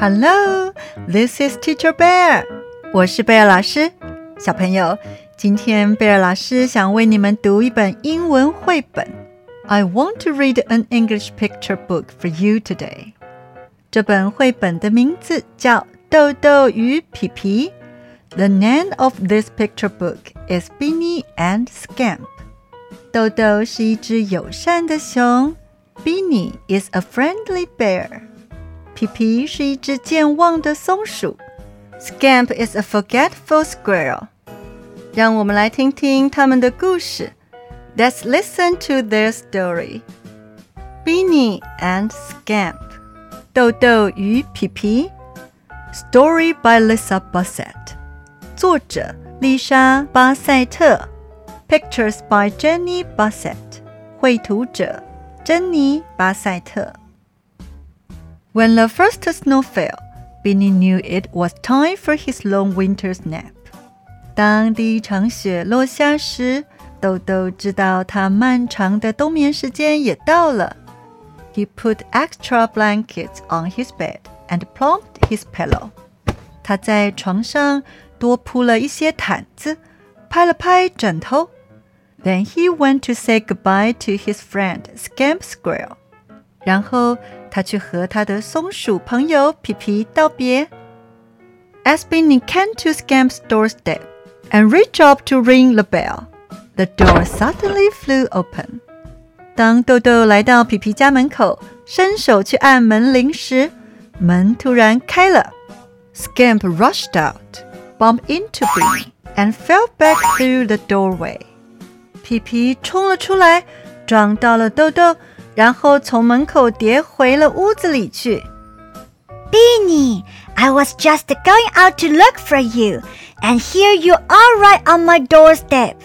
Hello, this is Teacher Bear。我是贝尔老师。小朋友，今天贝尔老师想为你们读一本英文绘本。I want to read an English picture book for you today。这本绘本的名字叫《豆豆与皮皮》。The name of this picture book is Beany and Scamp。豆豆是一只友善的熊，Beany is a friendly bear。皮皮是一只健忘的松鼠，Scamp is a forgetful squirrel。让我们来听听他们的故事。Let's listen to their story. Beany and Scamp，豆豆与皮皮。Story by Lisa Bassett，作者丽莎·巴塞特，Pictures by Jeni Bassett，绘图者珍妮·巴塞特。when the first snow fell, Beany knew it was time for his long winter's nap. 当第一场雪落下时，豆豆知道他漫长的冬眠时间也到了。He put extra blankets on his bed and plumped his pillow. 他在床上多铺了一些毯子，拍了拍枕头。Then he went to say goodbye to his friend Scamp Squirrel. 然后他去和他的松鼠朋友皮皮道别。As Beany came to Scamp's doorstep and reached up to ring the bell, the door suddenly flew open. 当豆豆来到皮皮家门口，伸手去按门铃时，门突然开了。Scamp rushed out, bumped into Beany, and fell back through the doorway. 皮皮冲了出来，撞到了豆豆。然后从门口跌回了屋子里去。Beany, I was just going out to look for you, and here you are right on my doorstep.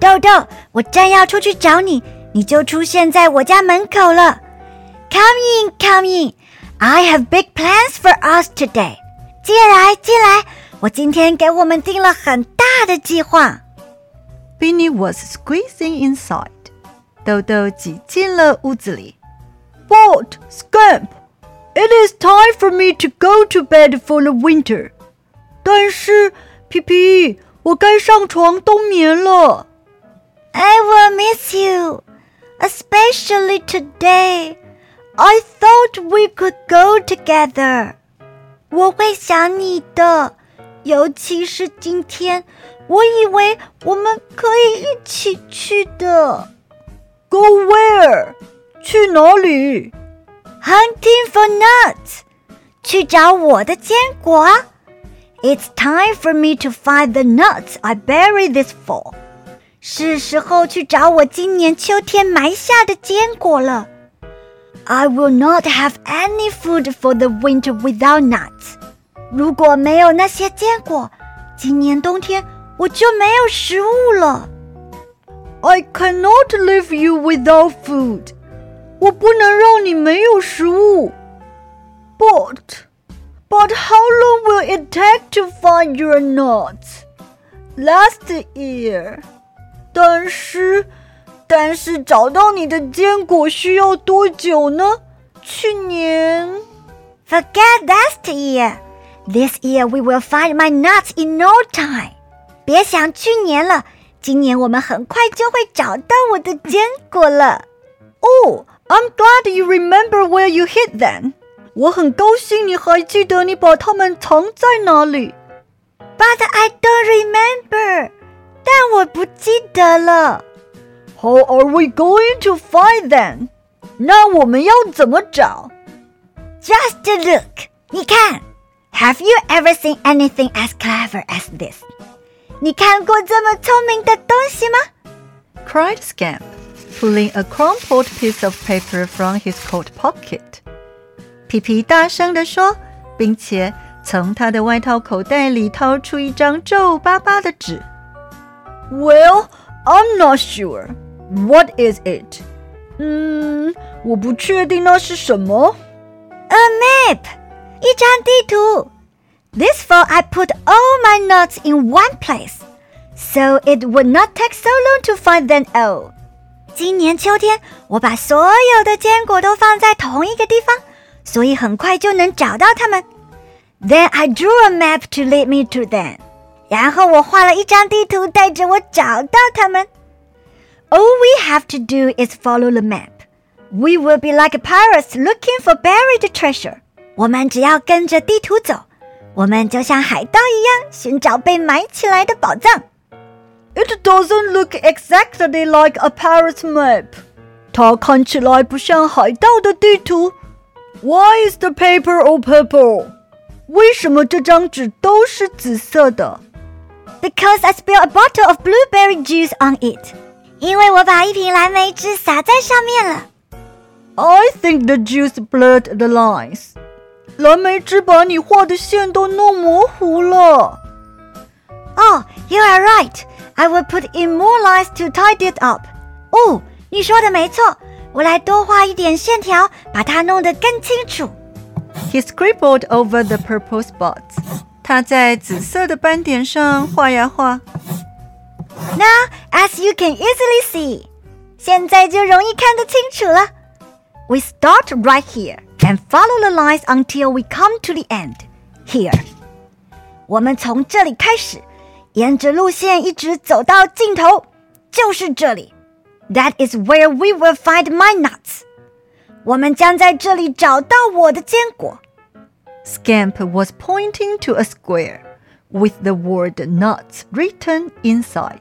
豆豆，我正要出去找你，你就出现在我家门口了。Come in, come in. I have big plans for us today. 进来，进来。我今天给我们定了很大的计划。Beany was squeezing inside. 豆豆挤进了屋子里。But Scamp, it is time for me to go to bed for the winter. 但是皮皮，我该上床冬眠了。I will miss you, especially today. I thought we could go together. 我会想你的，尤其是今天，我以为我们可以一起去的。 Go where？去哪里？Hunting for nuts，去找我的坚果。It's time for me to find the nuts I buried this fall。是时候去找我今年秋天埋下的坚果了。I will not have any food for the winter without nuts。如果没有那些坚果，今年冬天我就没有食物了。 I cannot leave you without food. 我不能让你没有食物。But, but how long will it take to find your nuts? Last year. 但是，但是找到你的坚果需要多久呢？去年。Forget last year. This year we will find my nuts in no time. 别想去年了。 今年我们很快就会找到我的坚果了。Oh, I'm glad you remember where you hid them. 我很高兴你还记得你把它们藏在哪里。But I don't remember. 但我不记得了。How are we going to find them? 那我们要怎么找？Just look. 你看，Have you ever seen anything as clever as this? 你看过这么聪明的东西吗？cried Scamp, pulling a crumpled piece of paper from his coat pocket. 皮皮大声地说，并且从他的外套口袋里掏出一张皱巴巴的纸。Well, I'm not sure. What is it? 嗯，我不确定那是什么。A map，一张地图。 this fall, I put all my nuts in one place, so it would not take so long to find them all. 今年秋天，我把所有的坚果都放在同一个地方，所以很快就能找到它们。 Then I drew a map to lead me to them. 然后我画了一张地图，带着我找到他们。All we have to do is follow the map. We will be like pirates looking for buried treasure. 我们只要跟着地图走， 我们就像海盗一样寻找被埋起来的宝藏。It doesn't look exactly like a pirate's map. 它看起来不像海盗的地图。Why is the paper all purple? 为什么这张纸都是紫色的？because I spilled a bottle of blueberry juice on it. 因为我把一瓶蓝莓汁洒在上面了。I think the juice blurred the lines. 蓝莓汁把你画的线都弄模糊了。Oh, you are right. I will put in more lines to tidy it up. 哦，你说的没错，我来多画一点线条，把它弄得更清楚。He scribbled over the purple spots. 他在紫色的斑点上画呀画。Now, as you can easily see，现在就容易看得清楚了。We start right here and follow the lines until we come to the end. Here，我们从这里开始，沿着路线一直走到尽头，就是这里。That is where we will find my nuts。我们将在这里找到我的坚果。Scamp was pointing to a square with the word nuts written inside.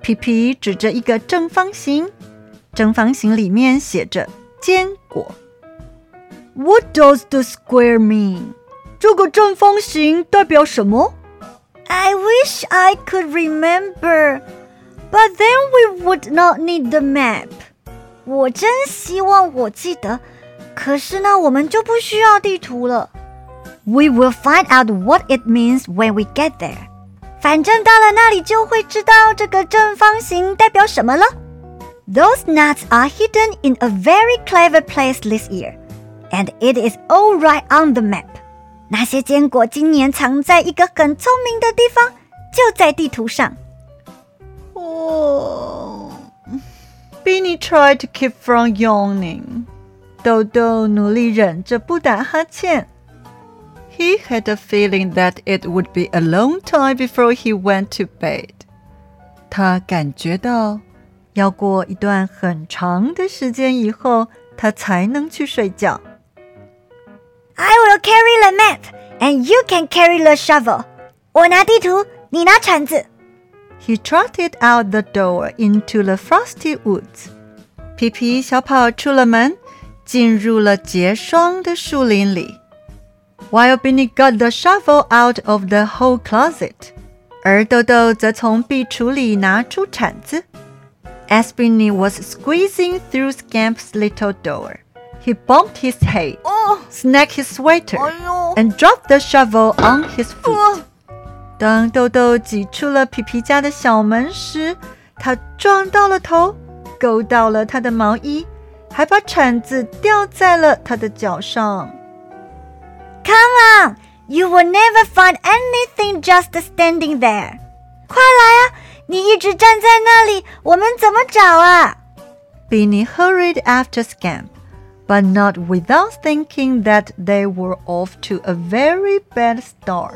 皮皮指着一个正方形，正方形里面写着坚果。 What does the square mean? 这个正方形代表什么？I wish I could remember, but then we would not need the map. 我真希望我记得，可是呢，我们就不需要地图了。we will find out what it means when we get there. 反正到了那里就会知道这个正方形代表什么了。Those nuts are hidden in a very clever place this year, and it is all right on the map。那些坚果今年藏在一个很聪明的地方，就在地图上。Oh, Beany tried to keep from yawning. 豆豆努力忍着不打哈欠。He had a feeling that it would be a long time before he went to bed. 他感觉到要过一段很长的时间以后，他才能去睡觉。I will carry the map, and you can carry the shovel. 我拿地图，你拿铲子。He trotted out the door into the frosty woods. 皮皮小跑出了门，进入了结霜的树林里。While Beany got the shovel out of the hole closet，而豆豆则从壁橱里拿出铲子。As Beany was squeezing through Scamp's little door. He bumped his head, oh. snagged his sweater, oh. and dropped the shovel on his oh. foot. 哦、当豆豆挤出了皮皮家的小门时，他撞到了头，勾到了他的毛衣，还把铲子掉在了他的脚上。Come on, you will never find anything just standing there. 快来啊！你一直站在那里，我们怎么找啊？Beany hurried after Scamp but not without thinking that they were off to a very bad start.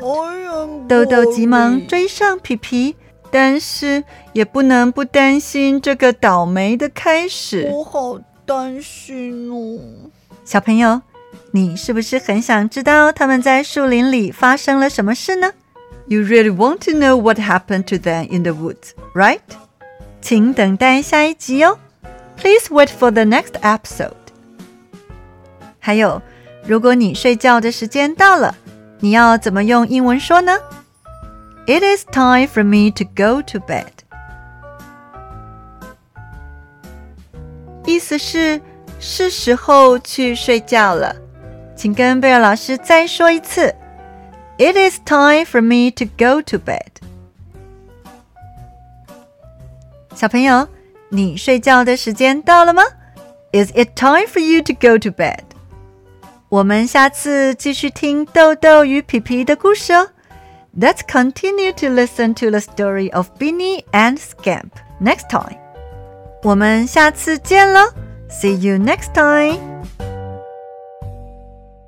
豆豆急忙追上皮皮，但是也不能不担心这个倒霉的开始。我好担心哦，小朋友。你是不是很想知道他们在树林里发生了什么事呢？You really want to know what happened to them in the woods, right? 请等待下一集哦。Please wait for the next episode. 还有，如果你睡觉的时间到了，你要怎么用英文说呢？It is time for me to go to bed. 意思是是时候去睡觉了。请跟贝尔老师再说一次。It is time for me to go to bed。小朋友，你睡觉的时间到了吗？Is it time for you to go to bed？我们下次继续听豆豆与皮皮的故事哦。Let's continue to listen to the story of Beany and Scamp next time. 我们下次见喽，See you next time.